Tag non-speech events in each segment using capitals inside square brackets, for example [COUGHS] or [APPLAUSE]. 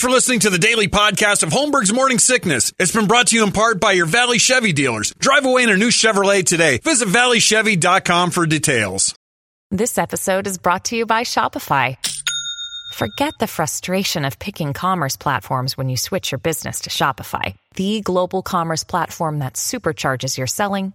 Thanks for listening to the daily podcast of Holmberg's Morning Sickness. It's been brought to you in part by your Valley Chevy dealers. Drive away in a new Chevrolet today. Visit valleychevy.com for details. This episode is brought to you by Shopify. Forget the frustration of picking commerce platforms when you switch your business to Shopify, the global commerce platform that supercharges your selling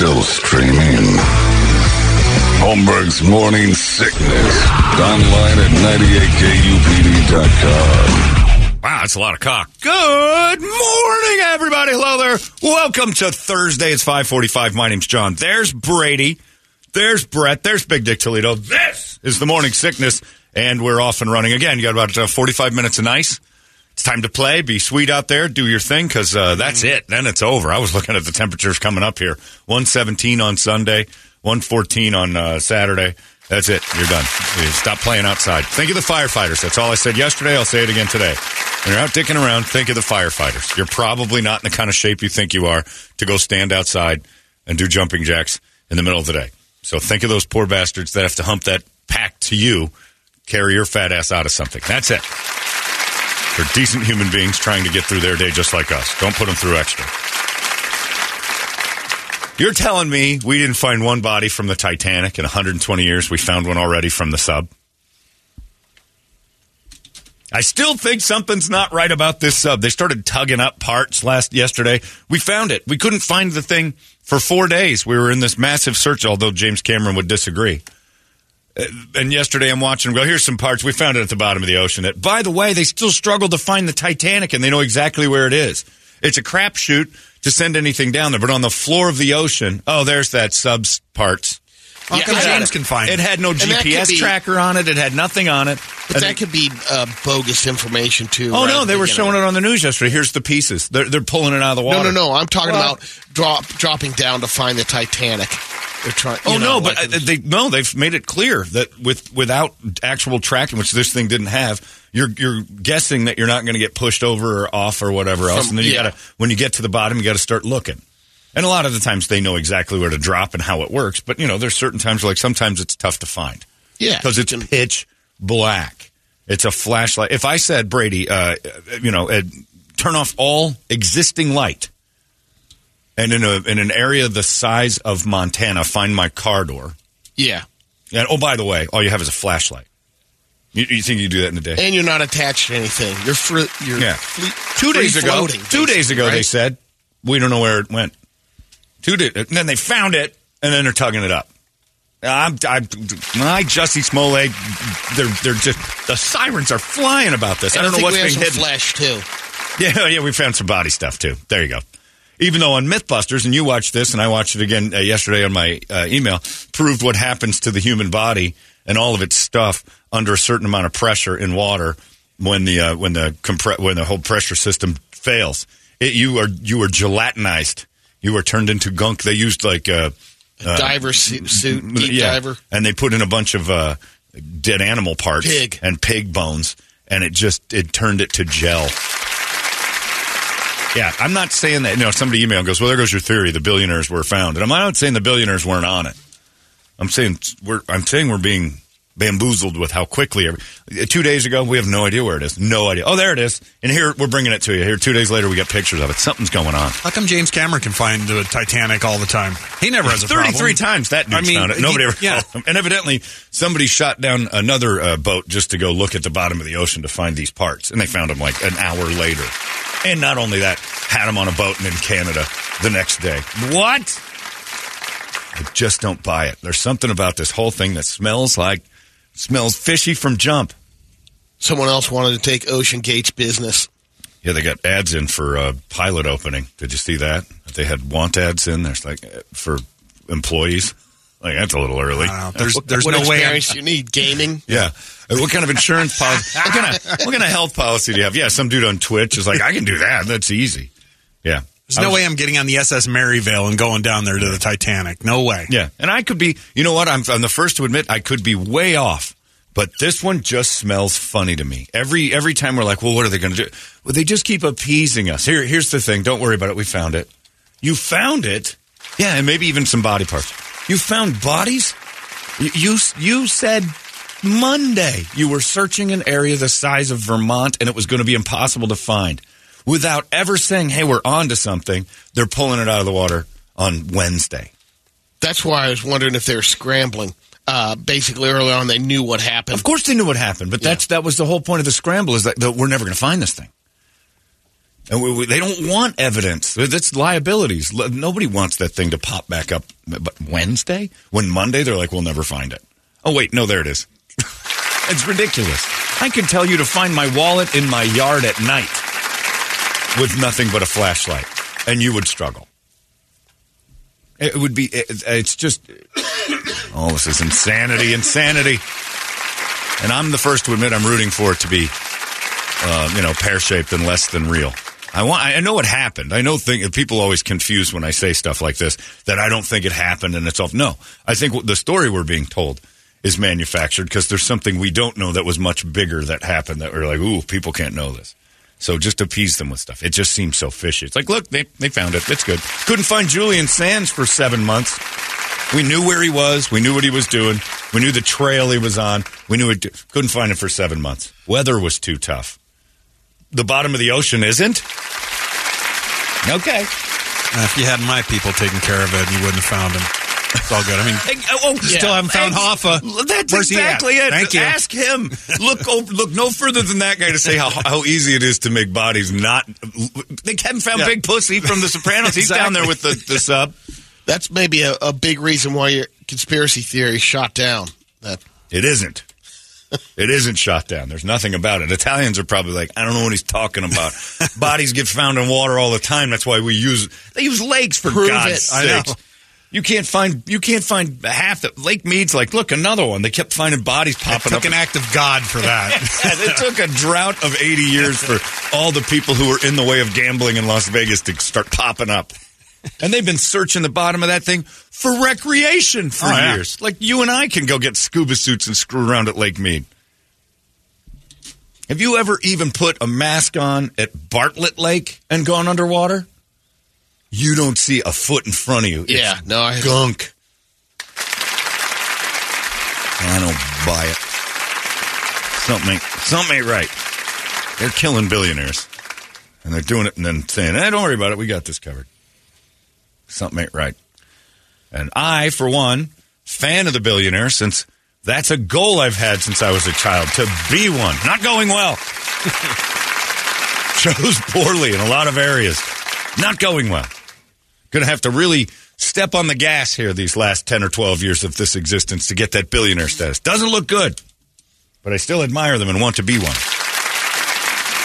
Still streaming. Holmberg's Morning Sickness. Online at 98kupd.com. Wow, that's a lot of cock. Good morning, everybody. Hello there. Welcome to Thursday. It's 545. My name's John. There's Brady. There's Brett. There's Big Dick Toledo. This is the Morning Sickness, and we're off and running again. You got about uh, 45 minutes of nice. It's time to play. Be sweet out there. Do your thing because uh, that's it. Then it's over. I was looking at the temperatures coming up here. 117 on Sunday, 114 on uh, Saturday. That's it. You're done. You stop playing outside. Think of the firefighters. That's all I said yesterday. I'll say it again today. When you're out dicking around, think of the firefighters. You're probably not in the kind of shape you think you are to go stand outside and do jumping jacks in the middle of the day. So think of those poor bastards that have to hump that pack to you, carry your fat ass out of something. That's it. They're decent human beings trying to get through their day just like us. Don't put them through extra. You're telling me we didn't find one body from the Titanic in 120 years. We found one already from the sub. I still think something's not right about this sub. They started tugging up parts last yesterday. We found it. We couldn't find the thing for four days. We were in this massive search, although James Cameron would disagree. And yesterday I'm watching them go, here's some parts. We found it at the bottom of the ocean. That, by the way, they still struggle to find the Titanic and they know exactly where it is. It's a crapshoot to send anything down there, but on the floor of the ocean, oh, there's that subs parts. How come It had- James can find it? it? had no GPS be- tracker on it. It had nothing on it. But And that could be uh, bogus information too. Oh right no, they the were showing it on the news yesterday. Here's the pieces. They're they're pulling it out of the water. No, no, no. I'm talking Well- about drop dropping down to find the Titanic. They're trying. Oh no, know, but like was- they no, they've made it clear that with without actual tracking, which this thing didn't have, you're you're guessing that you're not going to get pushed over or off or whatever else, and then you yeah. got to when you get to the bottom, you got to start looking. And a lot of the times they know exactly where to drop and how it works, but you know there's certain times like sometimes it's tough to find yeah, because it's pitch black. It's a flashlight. If I said Brady, uh, you know, uh, turn off all existing light, and in a in an area the size of Montana, find my car door. yeah. And oh, by the way, all you have is a flashlight. You, you think you do that in a day? And you're not attached to anything. You're free. You're Yeah. fle- two days ago, two days ago, they said we don't know where it went. Two days, and then they found it, and then they're tugging it up. I'm, I'm, my Jussie Smollett, they're they're just the sirens are flying about this. And I don't know think what's we have being some hidden. flesh too. [LAUGHS] Yeah, yeah, we found some body stuff too. There you go. Even though on MythBusters, and you watched this, and I watched it again uh, yesterday on my uh, email, proved what happens to the human body and all of its stuff under a certain amount of pressure in water when the uh, when the compre- when the whole pressure system fails. It, you are you are gelatinized. You are turned into gunk. They used like uh, diver suit, suit deep yeah, diver. and they put in a bunch of uh, dead animal parts, Pig. and pig bones, and it just it turned it to gel. Yeah, I'm not saying that. You know, somebody emailed and goes, "Well, there goes your theory. The billionaires were found," and I'm not saying the billionaires weren't on it. I'm saying we're I'm saying we're being bamboozled with how quickly. Every, two days ago, we have no idea where it is. No idea. Oh, there it is. And here we're bringing it to you. Here, two days later, we got pictures of it. Something's going on. How come James Cameron can find the Titanic all the time? He never has a problem. Thirty-three times that dude I mean, found it. Nobody he- ever. yeah. found [LAUGHS] him. And evidently, somebody shot down another uh, boat just to go look at the bottom of the ocean to find these parts, and they found them like an hour later. And not only that, had him on a boat and in Canada the next day. What? I just don't buy it. There's something about this whole thing that smells like smells fishy from jump. Someone else wanted to take Ocean Gate's business. Yeah, they got ads in for a pilot opening. Did you see that? They had want ads in. there like uh, for employees. Like that's a little early. Wow, there's What, there's what no way. Experience you need? Gaming? Yeah. What kind of insurance policy? What kind of what kind of health policy do you have? Yeah, some dude on Twitch is like, I can do that. That's easy. Yeah. There's I no was- way I'm getting on the SS Maryvale and going down there to the Titanic. No way. Yeah, and I could be. You know what? I'm, I'm the first to admit I could be way off. But this one just smells funny to me. Every every time we're like, well, what are they going to do? Well, they just keep appeasing us. Here, here's the thing. Don't worry about it. We found it. You found it. Yeah, and maybe even some body parts. You found bodies. You you, you said Monday you were searching an area the size of Vermont, and it was going to be impossible to find. Without ever saying, "Hey, we're on to something," they're pulling it out of the water on Wednesday. That's why I was wondering if they were scrambling. Uh, basically, early on, they knew what happened. Of course, they knew what happened, but that's that was the whole point of the scramble is that, that we're never going to find this thing, and we, we, they don't want evidence. That's liabilities. Nobody wants that thing to pop back up. But Wednesday, when Monday, they're like, "We'll never find it." Oh wait, no, there it is. [LAUGHS] it's ridiculous. I could tell you to find my wallet in my yard at night with nothing but a flashlight, and you would struggle. It would be. It, it's just. [COUGHS] Oh, this is insanity! Insanity! And I'm the first to admit I'm rooting for it to be, uh, you know, pear shaped and less than real. I want. I know it happened. I know people always confuse when I say stuff like this that I don't think it happened and it's off. No, I think the story we're being told is manufactured because there's something we don't know that was much bigger that happened that we're like, ooh, people can't know this. So just appease them with stuff. It just seems so fishy. It's like, look, they, they found it. It's good. Couldn't find Julian Sands for seven months. We knew where he was. We knew what he was doing. We knew the trail he was on. We knew it. Couldn't find him for seven months. Weather was too tough. The bottom of the ocean isn't. Okay. If you had my people taking care of it, you wouldn't have found him. It's all good. I mean, oh, oh still haven't found Hoffa. That's Where's exactly it. Thank you. Ask him. Look, oh, look no further than that guy to say how how easy it is to make bodies not. They haven't found Yeah. Big Pussy from The Sopranos. He's down there with the, the sub. That's maybe a, a big reason why your conspiracy theory shot down. That It isn't. It isn't shot down. There's nothing about it. Italians are probably like, I don't know what he's talking about. [LAUGHS] Bodies get found in water all the time. That's why we use they use lakes for Prove God's it. I know. sake. You can't find you can't find half the Lake Mead's like, look, another one. They kept finding bodies it popping up. took an act of God for that. [LAUGHS] It took a drought of 80 years for all the people who were in the way of gambling in Las Vegas to start popping up. And they've been searching the bottom of that thing for recreation for Oh, yeah. years. Like you and I can go get scuba suits and screw around at Lake Mead. Have you ever even put a mask on at Bartlett Lake and gone underwater? You don't see a foot in front of you. It's yeah, no, I gunk. I don't buy it. Something something ain't right. They're killing billionaires. And they're doing it and then saying, hey, don't worry about it. We got this covered. Something ain't right. And I, for one, fan of the billionaire since that's a goal I've had since I was a child to be one. Not going well. [LAUGHS] Chose poorly in a lot of areas. Not going well. Going to have to really step on the gas here these last 10 or 12 years of this existence to get that billionaire status. Doesn't look good, but I still admire them and want to be one.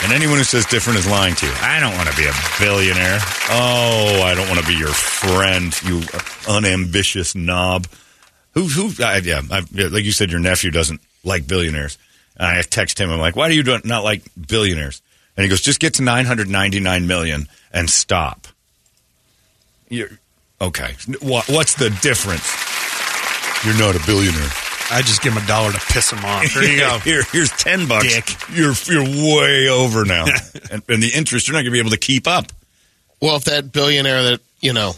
And anyone who says different is lying to you. I don't want to be a billionaire. Oh, I don't want to be your friend, you unambitious knob. Who, who, I, yeah, I, like you said, your nephew doesn't like billionaires. I text him, I'm like, why do you not like billionaires? And he goes, just get to 999 million and stop. You're, okay. What, what's the difference? You're not a billionaire. I just give him a dollar to piss him off. Here you go. [LAUGHS] Here, here's ten bucks. Dick. You're you're way over now, [LAUGHS] and, and the interest you're not going to be able to keep up. Well, if that billionaire that you know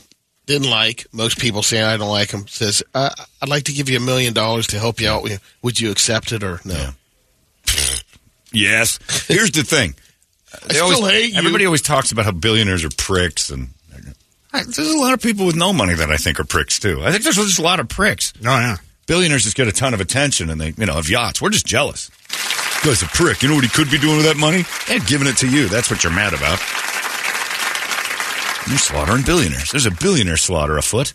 didn't like. Most people say I don't like him. Says uh, I'd like to give you a million dollars to help you out. Would you accept it or no? [LAUGHS] Yes. Here's the thing. They still always, hate you. Everybody always talks about how billionaires are pricks, and I, there's a lot of people with no money that I think are pricks too. I think there's just a lot of pricks. Oh yeah. Billionaires just get a ton of attention, and they, you know, have yachts. We're just jealous. Guy's a prick. You know what he could be doing with that money? And giving it to you. That's what you're mad about. You're slaughtering billionaires. There's a billionaire slaughter afoot.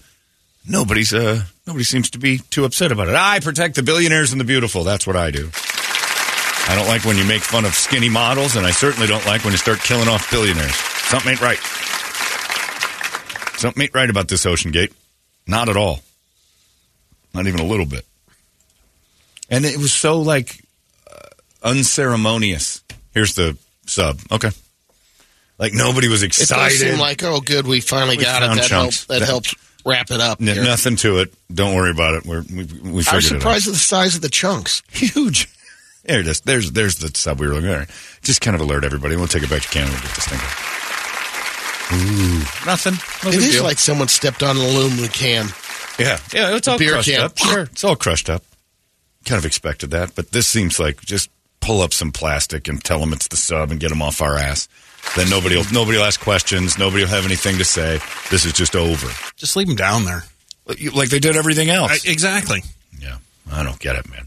Nobody's uh nobody seems to be too upset about it. I protect the billionaires and the beautiful. That's what I do. I don't like when you make fun of skinny models, and I certainly don't like when you start killing off billionaires. Something ain't right. Something ain't right about this Ocean Gate. Not at all. Not even a little bit. And it was so like uh, unceremonious. Here's the sub. Okay. Like nobody was It excited. does seem like oh, good, we finally We got it. That, helps. that That- helps wrap it up. N- nothing to it. Don't worry about it. We're, we we I was figured it out. surprised at the size of the chunks. [LAUGHS] Huge. There it is. There's there's the sub we were looking at. Just kind of alert everybody. We'll take it back to Canada. and Get this thing. Ooh, nothing. No It big is deal. like someone stepped on an aluminum can. yeah, yeah. It's all beer crushed can. up. Sure, it's all crushed up. Kind of expected that, but this seems like just pull up some plastic and tell them it's the sub and get them off our ass. Then nobody will nobody will ask questions. Nobody will have anything to say. This is just over, Just leave them down there. like they did everything else. I, exactly. yeah, I don't get it, man.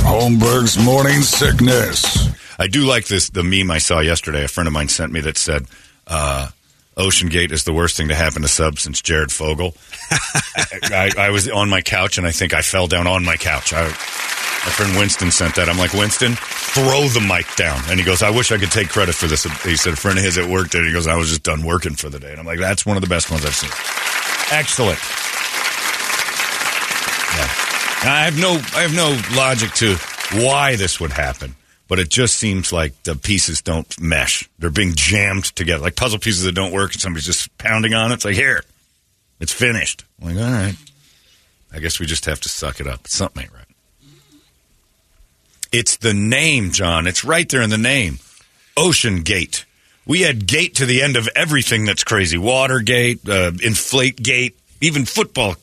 Holmberg's morning sickness. I do like this. The meme I saw yesterday, a friend of mine sent me that said, uh, "Ocean Gate is the worst thing to happen to Sub since Jared Fogle." [LAUGHS] I, I was on my couch and I think I fell down on my couch. I, my friend Winston sent that. I'm like, Winston, throw the mic down. And he goes, I wish I could take credit for this. He said a friend of his at work did. He goes, I was just done working for the day. And I'm like, that's one of the best ones I've seen. Excellent. I have no I have no logic to why this would happen, but it just seems like the pieces don't mesh. They're being jammed together, like puzzle pieces that don't work, and somebody's just pounding on it. It's like here, it's finished. I'm like, all right, I guess we just have to suck it up. Something ain't right. It's the name, John. It's right there in the name, Ocean Gate. We had gate to the end of everything that's crazy. Watergate, uh, Inflate Gate, even football.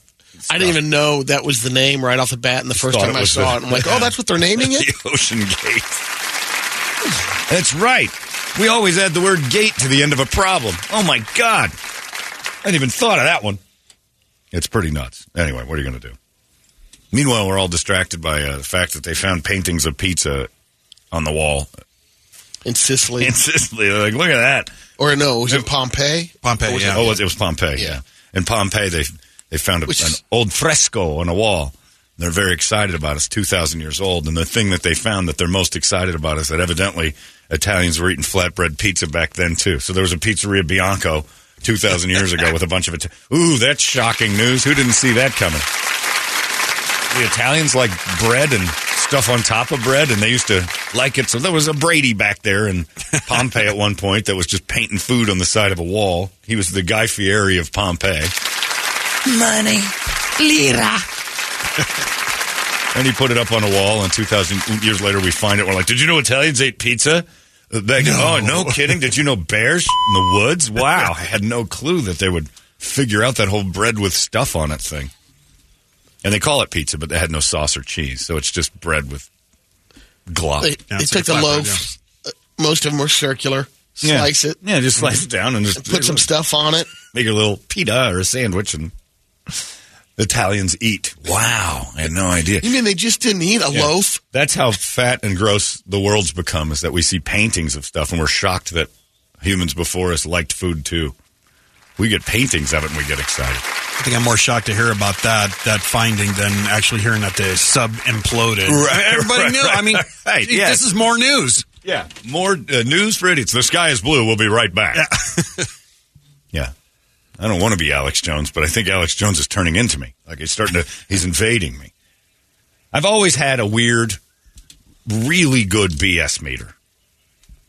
I didn't even know that was the name right off the bat. And the first thought time I saw the- it, I'm like, oh, that's what they're naming [LAUGHS] it. the Ocean Gate. That's right. We always add the word gate to the end of a problem. Oh my God. I hadn't even thought of that one. It's pretty nuts. Anyway, what are you going to do? Meanwhile, we're all distracted by uh, the fact that they found paintings of pizza on the wall in Sicily, in Sicily. They're like, look at that. or no, it was in Pompeii. Pompeii, Or was it- yeah. Oh, it was, it was Pompeii. Yeah. Yeah. In Pompeii, they they found a, an old fresco on a wall. They're very excited about it. It's 2,000 years old. And the thing that they found that they're most excited about is that evidently Italians were eating flatbread pizza back then, too. So there was a Pizzeria Bianco 2,000 years ago with a bunch of it. Ooh, that's shocking news. Who didn't see that coming? The Italians like bread and stuff on top of bread, and they used to like it. So there was a Brady back there in [LAUGHS] Pompeii at one point that was just painting food on the side of a wall. He was the Guy Fieri of Pompeii. Money, lira. and he put it up on a wall, and 2,000 years later we find it. We're like, did you know Italians ate pizza? Uh, Back, Oh, no kidding. Did you know bears in the woods? [LAUGHS] Wow. I had no clue that they would figure out that whole bread with stuff on it thing. And they call it pizza, but they had no sauce or cheese. So it's just bread with glop. They, Yeah, they it's took like the flatbread, loaf. uh, Most of them were circular. Yeah. Slice it. Yeah, just slice it down and just Put some stuff on it. make a little pita or a sandwich, and Italians eat. Wow, I had no idea. You mean they just didn't eat a Yeah. loaf? That's how fat and gross the world's become. Is that we see paintings of stuff and we're shocked that humans before us liked food too. We get paintings of it and we get excited. I think I'm more shocked to hear about that that finding than actually hearing that the sub imploded. Right, Everybody right, [LAUGHS] knew. right, I mean, right, gee, yes. this is more news. Yeah, more uh, news for idiots. The sky is blue. We'll be right back. Yeah. [LAUGHS] I don't want to be Alex Jones, but I think Alex Jones is turning into me. Like he's starting to, he's invading me. I've always had a weird, really good BS meter.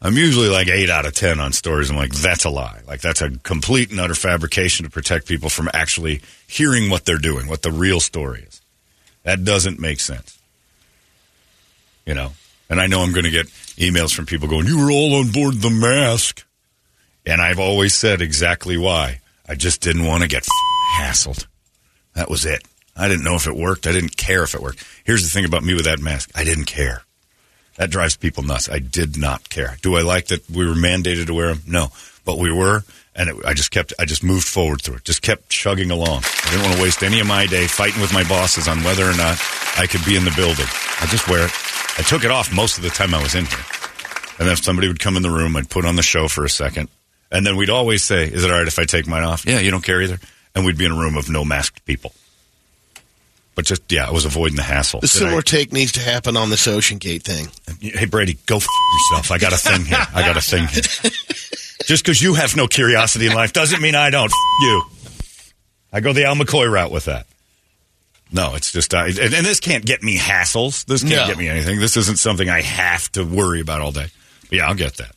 I'm usually like eight out of 10 on stories. I'm like, that's a lie. Like that's a complete and utter fabrication to protect people from actually hearing what they're doing, what the real story is. That doesn't make sense. You know, and I know I'm going to get emails from people going, you were all on board the mask. And I've always said exactly why. I just didn't want to get f- hassled. That was it. I didn't know if it worked. I didn't care if it worked. Here's the thing about me with that mask. I didn't care. That drives people nuts. I did not care. Do I like that we were mandated to wear them? No. But we were, and it, I just kept, I just moved forward through it. Just kept chugging along. I didn't want to waste any of my day fighting with my bosses on whether or not I could be in the building. I just wear it. I took it off most of the time I was in here. And if somebody would come in the room, I'd put on the show for a second. And then we'd always say, Is it all right if I take mine off? Yeah, you don't care either. And we'd be in a room of no masked people. But just, yeah, I was avoiding the hassle. The Did similar I- take needs to happen on this Ocean Gate thing. Hey, Brady, go f- yourself. I got a thing here. I got a thing here. [LAUGHS] Just because you have no curiosity in life doesn't mean I don't. F- you. I go the Al McCoy route with that. No, it's just, uh, and, and this can't get me hassles. This can't No. get me anything. This isn't something I have to worry about all day. But yeah, I'll get that.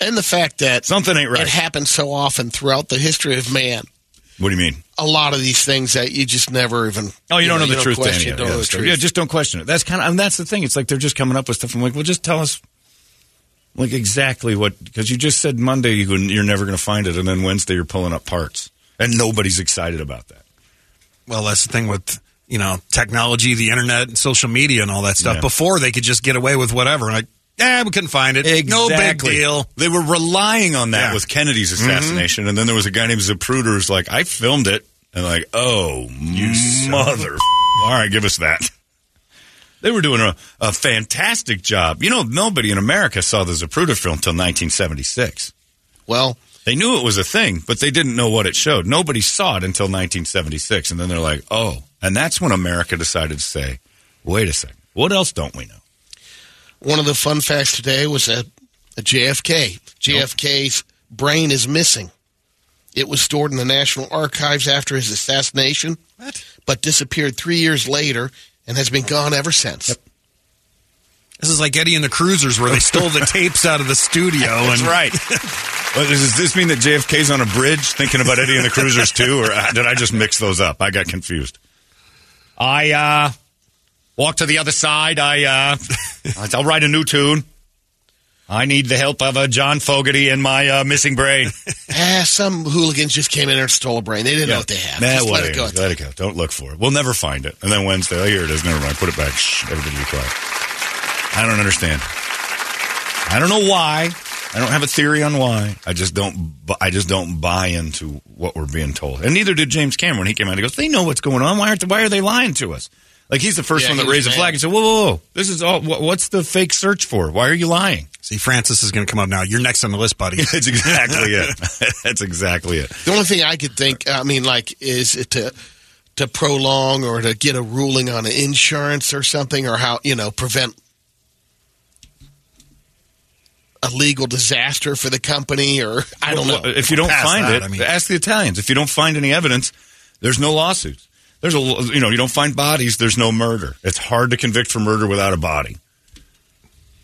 And the fact that Something ain't right. it happens so often throughout the history of man. What do you mean? A lot of these things that you just never even. Oh, you, don't know the truth, to question, don't Yeah, know the that's true. truth. Yeah, just don't question it. That's kind of, and that's the thing. It's like they're just coming up with stuff. I'm like, well, just tell us, like exactly what, because you just said Monday you, you're never going to find it, and then Wednesday you're pulling up parts, and nobody's excited about that. Well, that's the thing with you know technology, the internet, and social media, and all that stuff. Yeah. Before they could just get away with whatever. Like, yeah, we couldn't find it. No big deal. They were relying on that Yeah. with Kennedy's mm-hmm. assassination, and then there was a guy named Zapruder who's like, I filmed it, and like, oh, you mother. [LAUGHS] All right, give us that. They were doing a, a fantastic job. You know, nobody in America saw the Zapruder film until 1976. Well, They knew it was a thing, but they didn't know what it showed. Nobody saw it until 1976, and then they're like, "Oh!" And that's when America decided to say, "Wait a second, what else don't we know?" One of the fun facts today was at at JFK. JFK's brain is missing. It was stored in the National Archives after his assassination, but disappeared three years later and has been gone ever since. This is like Eddie and the Cruisers, where they stole the [LAUGHS] tapes out of the studio. That's and right. [LAUGHS] well, does this mean that JFK's on a bridge thinking about Eddie and the Cruisers too, or uh, did I just mix those up? I got confused. I uh, walk to the other side. I uh, [LAUGHS] I'll write a new tune. I need the help of a John Fogerty and my uh, missing brain. Ah, [LAUGHS] some hooligans just came in and stole a brain. They didn't know what they have. Nah, just let it go. Let it go. Don't look for it. We'll never find it. And then Wednesday, oh, here it is. Never mind. Put it back. Shh, everybody be quiet. I don't understand. I don't know why. I don't have a theory on why. I just don't. I just don't buy into what we're being told. And neither did James Cameron. He came out and goes, "They know what's going on. Why aren't? Why are they lying to us?" Like he's the first Yeah, one that was raised a flag and said, "Whoa, whoa, whoa! This is all. What, what's the fake search for? Why are you lying?" see, Francis is going to come up now. You're next on the list, buddy. [LAUGHS] That's exactly it. [LAUGHS] That's exactly it. The only thing I could think, I mean, like, is it to to prolong or to get a ruling on insurance or something, or how you know prevent a legal disaster for the company, or I don't know. If you don't Past find that, it, I mean- ask the Italians. If you don't find any evidence, there's no lawsuits. There's a you know you don't find bodies. There's no murder. It's hard to convict for murder without a body.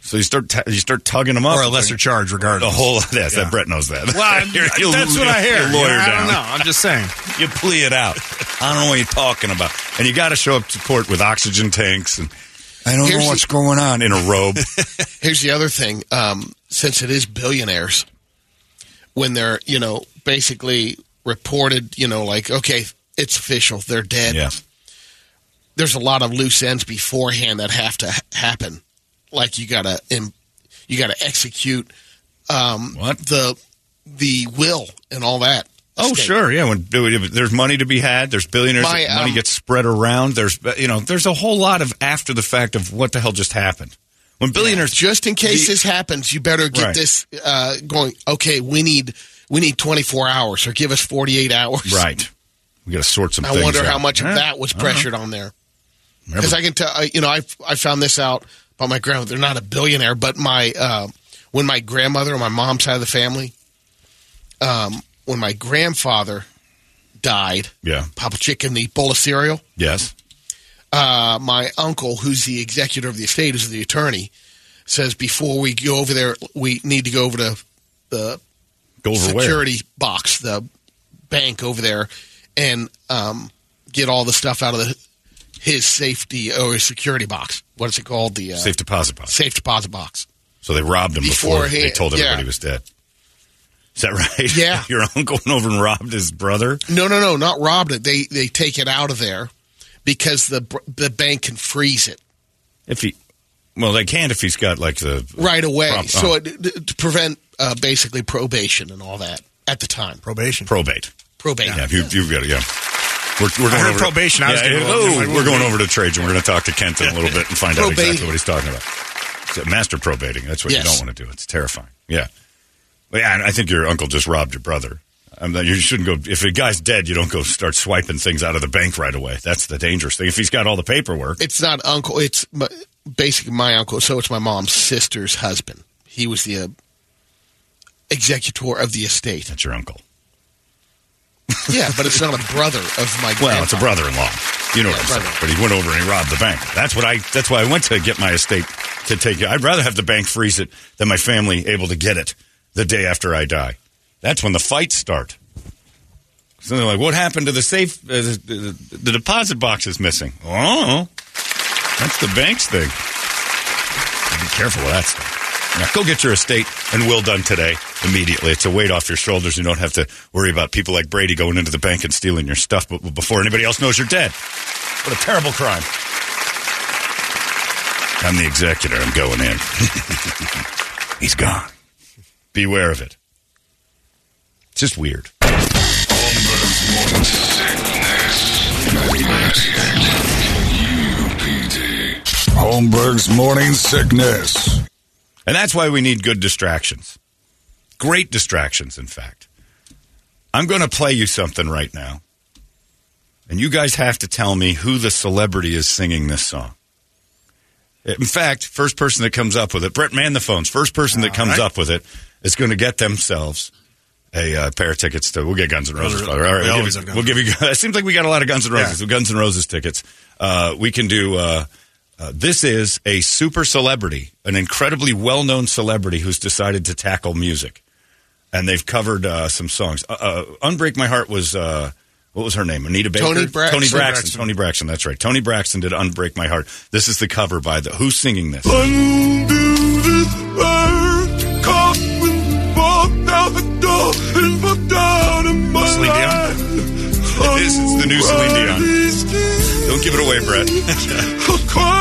So you start t- you start tugging them up, or a lesser charge, The whole yes, Yeah. that Brett knows that. Well, [LAUGHS] I'm- You're- that's what I hear. you lawyer Yeah, I down. don't know. I'm just saying. [LAUGHS] You plea it out. I don't know what you're talking about. And you got to show up to court with oxygen tanks and I don't Here's know the- what's going on in a robe. [LAUGHS] Here's the other thing. Um, since it is billionaires, when they're, you know, basically reported, you know, like, okay, it's official, they're dead. yeah. There's a lot of loose ends beforehand that have to ha- happen. Like you gotta, you gotta execute um, What? the the will and all that. Oh, sure, yeah. When there's money to be had, there's billionaires. My, money um, gets spread around. There's you know, there's a whole lot of after the fact of what the hell just happened. When billionaires, Just in case The- this happens, you better get Right. this uh, going. Okay, we need we need 24 hours, or give us 48 hours. right, we got to sort some. I things wonder out. how much of that was I don't pressured on there. Because I can tell, I- you know, I I found this out about my grandmother. They're not a billionaire, but my uh, when my grandmother on my mom's side of the family, um, when my grandfather died, Yeah. Papa Chicken, the bowl of cereal. Yes. Uh, my uncle, who's the executor of the estate, is the attorney, says before we go over there, we need to go over to the Go over where? security box, the bank over there, and um, get all the stuff out of the his safety or his security box. What is it called? The uh, Safe deposit box. safe deposit box. So they robbed him before they told everybody yeah. he was dead. Is that right? Yeah. [LAUGHS] Your uncle went over and robbed his brother? No, no, no, not robbed it. They they take it out of there because the the bank can freeze it If he, well, they can't if he's got like the right away. Prop- so oh. it, to prevent uh, basically probation and all that at the time. Probation. probate. Probate. Yeah, you, you've got it. Yeah, we're, we're going heard over probation. I was yeah, getting a oh, like, we're going over to Trajan. We're going to talk to Kent in a little bit and find out exactly what he's talking about. So, master probating. That's what Yes. you don't want to do. It's terrifying. Yeah. But yeah, I think your uncle just robbed your brother. I mean, you shouldn't go. If a guy's dead, you don't go start swiping things out of the bank right away. That's the dangerous thing. If he's got all the paperwork, It's not uncle. It's my, basically my uncle. So it's my mom's sister's husband. He was the uh, executor of the estate. that's your uncle. [LAUGHS] Yeah, but it's not a brother of my. Well, it's a brother-in-law. You know Yeah, what I'm saying. But he went over and he robbed the bank. That's what I. That's why I went to get my estate to take it. I'd rather have the bank freeze it than my family able to get it the day after I die. That's when the fights start. So they're like, "What happened to the safe? Uh, the, the, the deposit box is missing." Oh, that's the bank's thing. Be careful with that stuff. Now, go get your estate and will done today immediately. It's a weight off your shoulders. You don't have to worry about people like Brady going into the bank and stealing your stuff before anybody else knows you're dead. What a terrible crime. I'm the executor. I'm going in. [LAUGHS] He's gone. Beware of it. It's just weird. Holmberg's morning sickness. And that's why we need good distractions. Great distractions, in fact. I'm going to play you something right now. And you guys have to tell me who the celebrity is singing this song. In fact, first person that comes up with it, Brett, man the phones. First person that comes up with it is going to get themselves a uh, pair of tickets to. We'll get Guns N' Roses. All right, we we'll, give, you- Guns we'll give you. It seems like we got a lot of Guns N' Roses. Yeah. Guns N' Roses tickets. Uh, we can do. Uh, uh, this is a super celebrity, an incredibly well-known celebrity who's decided to tackle music, and they've covered uh, some songs. Uh, uh, "Unbreak My Heart" was uh, what was her name? Anita Baker. Toni Braxton. Toni Braxton. Braxton. Toni Braxton. That's right. Toni Braxton did "Unbreak My Heart." This is the cover by the. Who's singing this? Celine Dion. It is. It's the new Celine Dion. Don't give it away, Brett. [LAUGHS]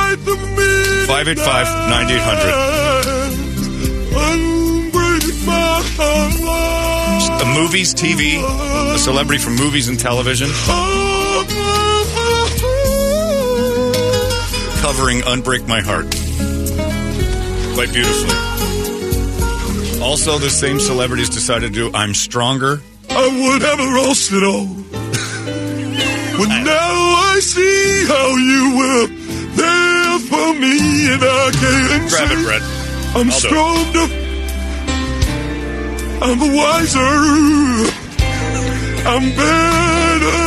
585 9800. The movies, TV, a celebrity from movies and television covering Unbreak My Heart. Quite beautifully. Also, the same celebrities decided to do I'm Stronger. I would have lost it all. [LAUGHS] But now I see how you were me, and I can't Grab say it, Brett. I'm I'll do stronger. I'm wiser. I'm better.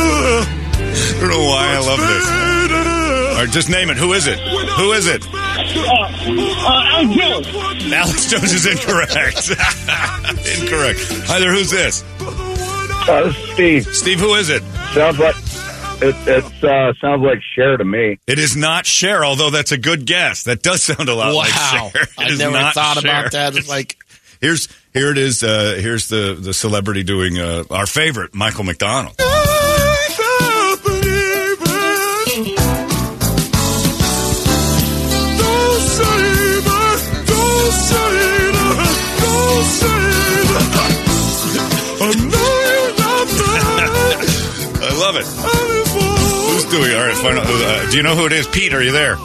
I don't know why I love this. Better. All right, just name it. Who is it? Who is it? Alex Jones. Alex Jones is incorrect. [LAUGHS] incorrect. Hi there, who's this? Uh, this is Steve. Steve, who is it? Sounds like it. It's uh, sounds like Cher to me. It is not Cher, although that's a good guess. That does sound a lot like Wow, Cher. It I never not thought Cher. about that. It's like Here's here it is. Uh, here's the the celebrity doing uh, our favorite, Michael McDonald. [LAUGHS] I love it. Who's doing? All right, find uh, do you know who it is? Pete, are you there?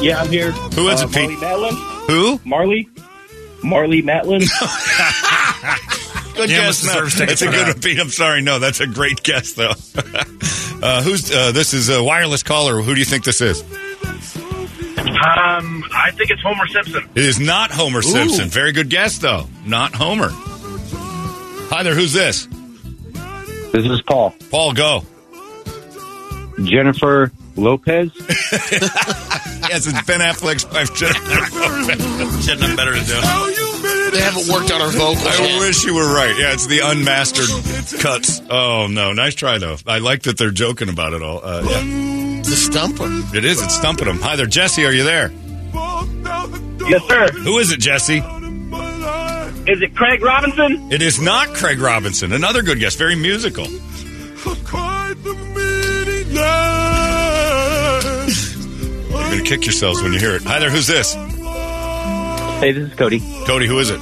Yeah, I'm here. Who is uh, it, Pete? Marlee Matlin. Who? Marlee. Marlee Matlin. [LAUGHS] Good Yeah, guess. No, that's a good that. one, Pete. I'm sorry. No, that's a great guess, though. [LAUGHS] uh, who's uh, this? Is a wireless caller. Who do you think this is? Um, I think it's Homer Simpson. It is not Homer Simpson. Very good guess, though. Not Homer. Hi there. Who's this? This is Paul. Paul, go. Jennifer Lopez. [LAUGHS] yes, it's Ben Affleck's wife, Jennifer Lopez. She had nothing better to do. They haven't worked on our vocals I yet. wish you were right. Yeah, it's the unmastered cuts. Oh no, nice try though. I like that they're joking about it all. Uh, yeah, The stumper. it is. It's stumping them. Hi there, Jesse. Are you there? Yes, sir. Who is it, Jesse? Is it Craig Robinson? It is not Craig Robinson. Another good guess. Very musical. You're gonna kick yourselves when you hear it. Hi there. Who's this? Hey, this is Cody. Cody. Who is it?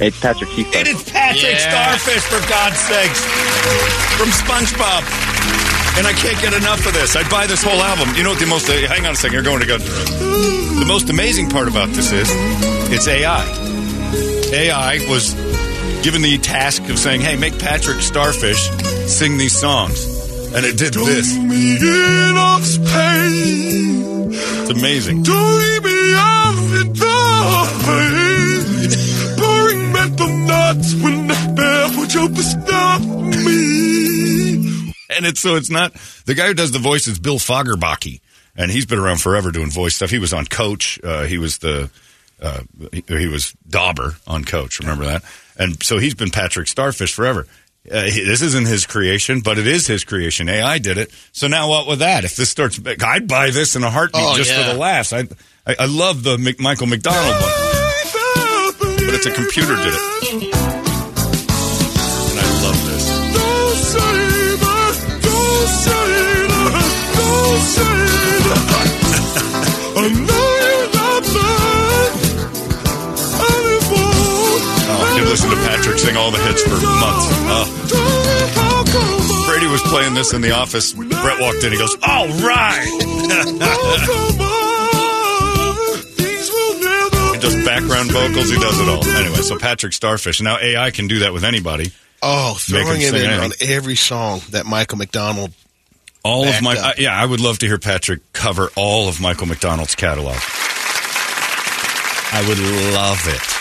It's Patrick Keefe. It is Patrick Yeah. Starfish, for God's sakes, from SpongeBob. And I can't get enough of this. I'd buy this whole album. You know what the most? Uh, hang on a second. You're going to go. The most amazing part about this is it's AI. AI was given the task of saying, "Hey, make Patrick Starfish sing these songs," and it did this. It's amazing. And it's so it's not the guy who does the voice is Bill Fagerbakke, and he's been around forever doing voice stuff. He was on Coach. Uh, he was the uh, he, he was Dauber on Coach. Remember that? And so he's been Patrick Starfish forever. Uh, he, this isn't his creation, but it is his creation. AI did it. So now what with that? If this starts, I'd buy this in a heartbeat Oh, just yeah. for the laughs. I, I I love the Mc, Michael McDonald one, but it's a computer did it, and I love this. Oh, [LAUGHS] all the hits for months. Oh. Brady was playing this in the office. Brett walked in. He goes, "All right." [LAUGHS] He does background vocals. He does it all. Anyway, so Patrick Starfish. Now AI can do that with anybody. Oh, throwing it in on every song that Michael McDonald. All of my, uh, yeah, I would love to hear Patrick cover all of Michael McDonald's catalog. I would love it.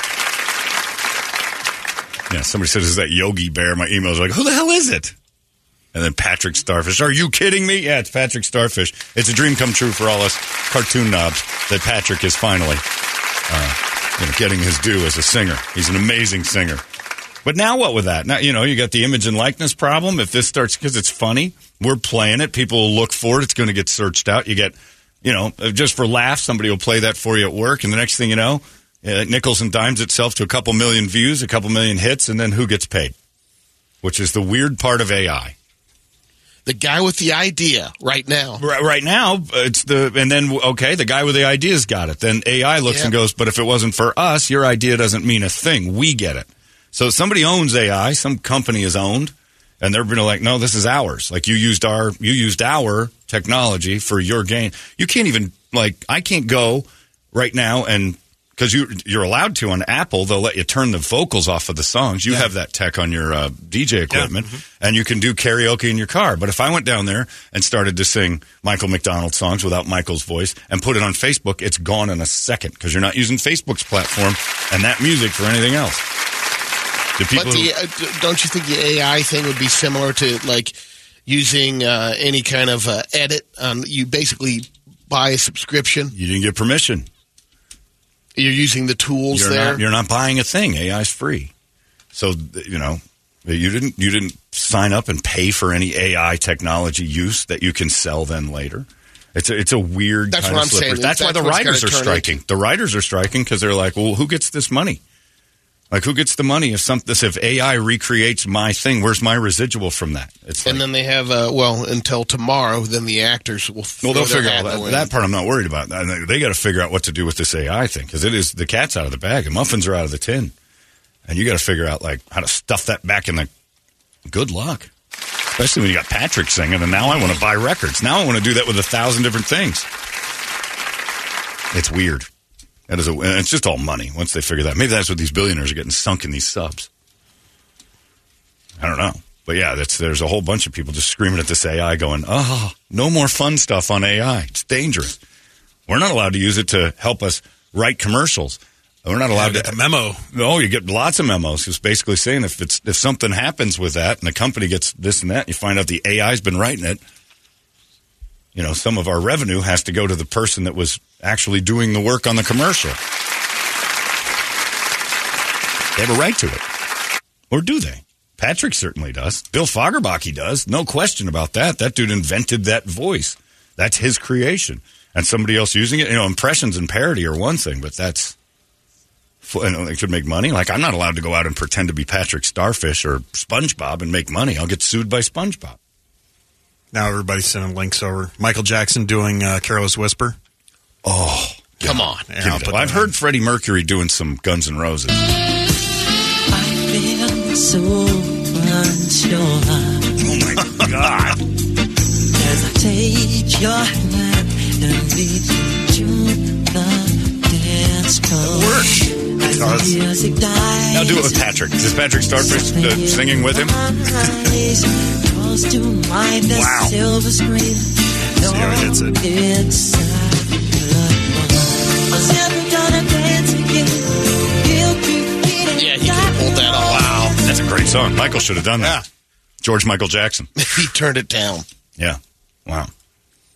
Yeah, somebody says, "Is that Yogi Bear?" My email's like, "Who the hell is it?" And then Patrick Starfish. Are you kidding me? Yeah, it's Patrick Starfish. It's a dream come true for all us cartoon knobs that Patrick is finally uh, you know, getting his due as a singer. He's an amazing singer. But now what with that? Now you know you got the image and likeness problem. If this starts because it's funny, we're playing it. People will look for it. It's going to get searched out. You get, you know, just for laughs, somebody will play that for you at work, and the next thing you know, uh, nickels and dimes itself to a couple million views, a couple million hits, and then who gets paid? Which is the weird part of AI. The guy with the idea right now. Right, right now, it's the and then okay, the guy with the idea's got it. Then AI looks Yeah. and goes, but if it wasn't for us, your idea doesn't mean a thing. We get it. So somebody owns AI, some company is owned, and they're going to like, no, this is ours. Like you used our, you used our technology for your gain. You can't even like, I can't go right now and because you you're allowed to on Apple, they'll let you turn the vocals off of the songs. You have that tech on your uh, DJ equipment, and you can do karaoke in your car. But if I went down there and started to sing Michael McDonald songs without Michael's voice and put it on Facebook, it's gone in a second because you're not using Facebook's platform and that music for anything else. The But people who- uh, don't you think the AI thing would be similar to like using uh, any kind of uh, edit? On you basically buy a subscription. you didn't get permission. You're using the tools You're there. not, you're not buying a thing. AI is free. So you know you didn't you didn't sign up and pay for any AI technology use that you can sell then later. It's a, it's a weird. That's kind what of I'm saying. slippery- That's, why That's the writers are striking. The writers are striking because they're like, well, who gets this money? Like, who gets the money if something this if AI recreates my thing? Where's my residual from that? It's like, and then they have uh, well until tomorrow. Then the actors will. well, they'll figure out that, that part. I'm not worried about. They- They got to figure out what to do with this AI thing because it is the cat's out of the bag. The muffins are out of the tin, and you got to figure out like how to stuff that back in the. Good luck, especially when you got Patrick singing, and now I want to buy records. Now I want to do that with a thousand different things. It's weird. That is a, and it's just all money. Once they figure that, maybe that's what these billionaires are getting sunk in these subs. I don't know. But yeah, that's, there's a whole bunch of people just screaming at this AI going, oh, no more fun stuff on AI. It's dangerous. We're not allowed to use it to help us write commercials. We're not allowed get to the memo. No, you get lots of memos. It's basically saying if it's if something happens with that and the company gets this and that, you find out the AI's been writing it. You know, some of our revenue has to go to the person that was actually doing the work on the commercial. They have a right to it. Or do they? Patrick certainly does. Bill Fagerbakke does. No question about that. That dude invented that voice. That's his creation. And somebody else using it, you know, impressions and parody are one thing, but that's and they could make money. Like I'm not allowed to go out and pretend to be Patrick Starfish or SpongeBob and make money. I'll get sued by SpongeBob. Now everybody's sending links over. Michael Jackson doing uh, Careless Whisper. Oh, Come on. Yeah, give I'll that. put Well, I've that heard Freddie Mercury doing some Guns N' Roses. so Oh my god! as I take your hand and lead you to the dance floor. As does. the music dies, Now do it with Patrick. Is Patrick Starfish uh, singing with him? eyes draws to mind the Wow. See how he hits it. It's Was never gonna dance again. He'll be beating Yeah, he could have pulled that off. Wow, that's a great song. Michael should have done that. Yeah. George Michael Jackson. [LAUGHS] he turned it down. Yeah. Wow.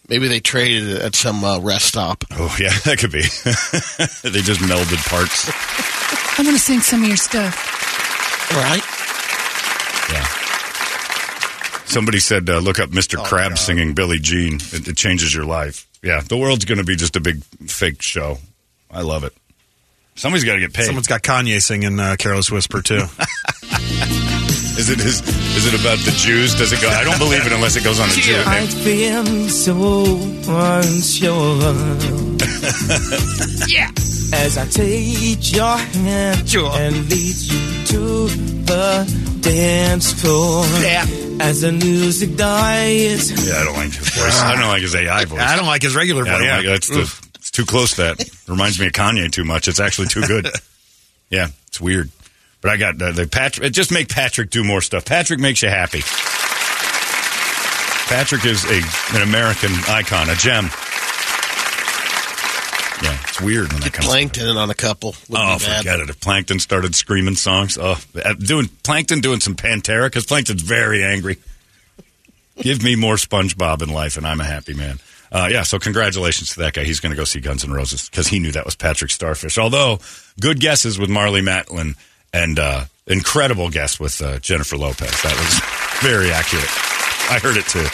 Maybe they traded it at some uh, rest stop. Oh yeah, [LAUGHS] that could be. [LAUGHS] they just melded parts. I'm going to sing some of your stuff. All right. Yeah. Somebody said, uh, look up Mr. Oh, Krabs singing Billie Jean. It, it changes your life. Yeah, the world's going to be just a big fake show. I love it. Somebody's got to get paid. Someone's got Kanye singing uh, Careless Whisper too. [LAUGHS] Is it his, is it about the Jews? Does it go? I don't believe it unless it goes on a Jew. I feel so unsure. [LAUGHS] Yeah. As I take your hand and lead you to the dance floor. Yeah. As the music dies. Yeah, I don't like his voice. I don't like his AI voice. I don't like his regular Yeah, I voice. don't like that's the, it's too close to that. Reminds me of Kanye too much. It's actually too good. [LAUGHS] yeah, it's weird. But I got the, the Patrick. Just make Patrick do more stuff. Patrick makes you happy. Patrick is a an American icon, a gem. It's weird when that comes. Plankton on a couple. Oh, bad. forget it. If Plankton started screaming songs, oh, uh, doing Plankton doing some Pantera because Plankton's very angry. Give me more SpongeBob in life, and I'm a happy man. Uh, yeah, so congratulations to that guy. He's going to go see Guns N' Roses because he knew that was Patrick Starfish. Although good guesses with Marlee Matlin and uh, incredible guess with uh, Jennifer Lopez. That was very accurate. I heard it too.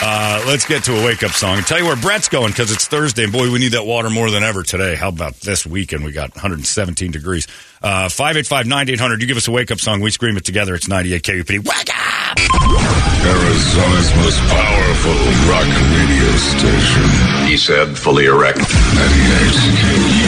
Uh, let's get to a wake up song and tell you where Brett's going because it's Thursday. And boy, we need that water more than ever today. How about this weekend? We got 117 degrees. Uh, 585 9800. You give us a wake up song. We scream it together. It's 98 KUPD. Wake up! Arizona's most powerful rock radio station. He said, fully erect. 98 KUPD.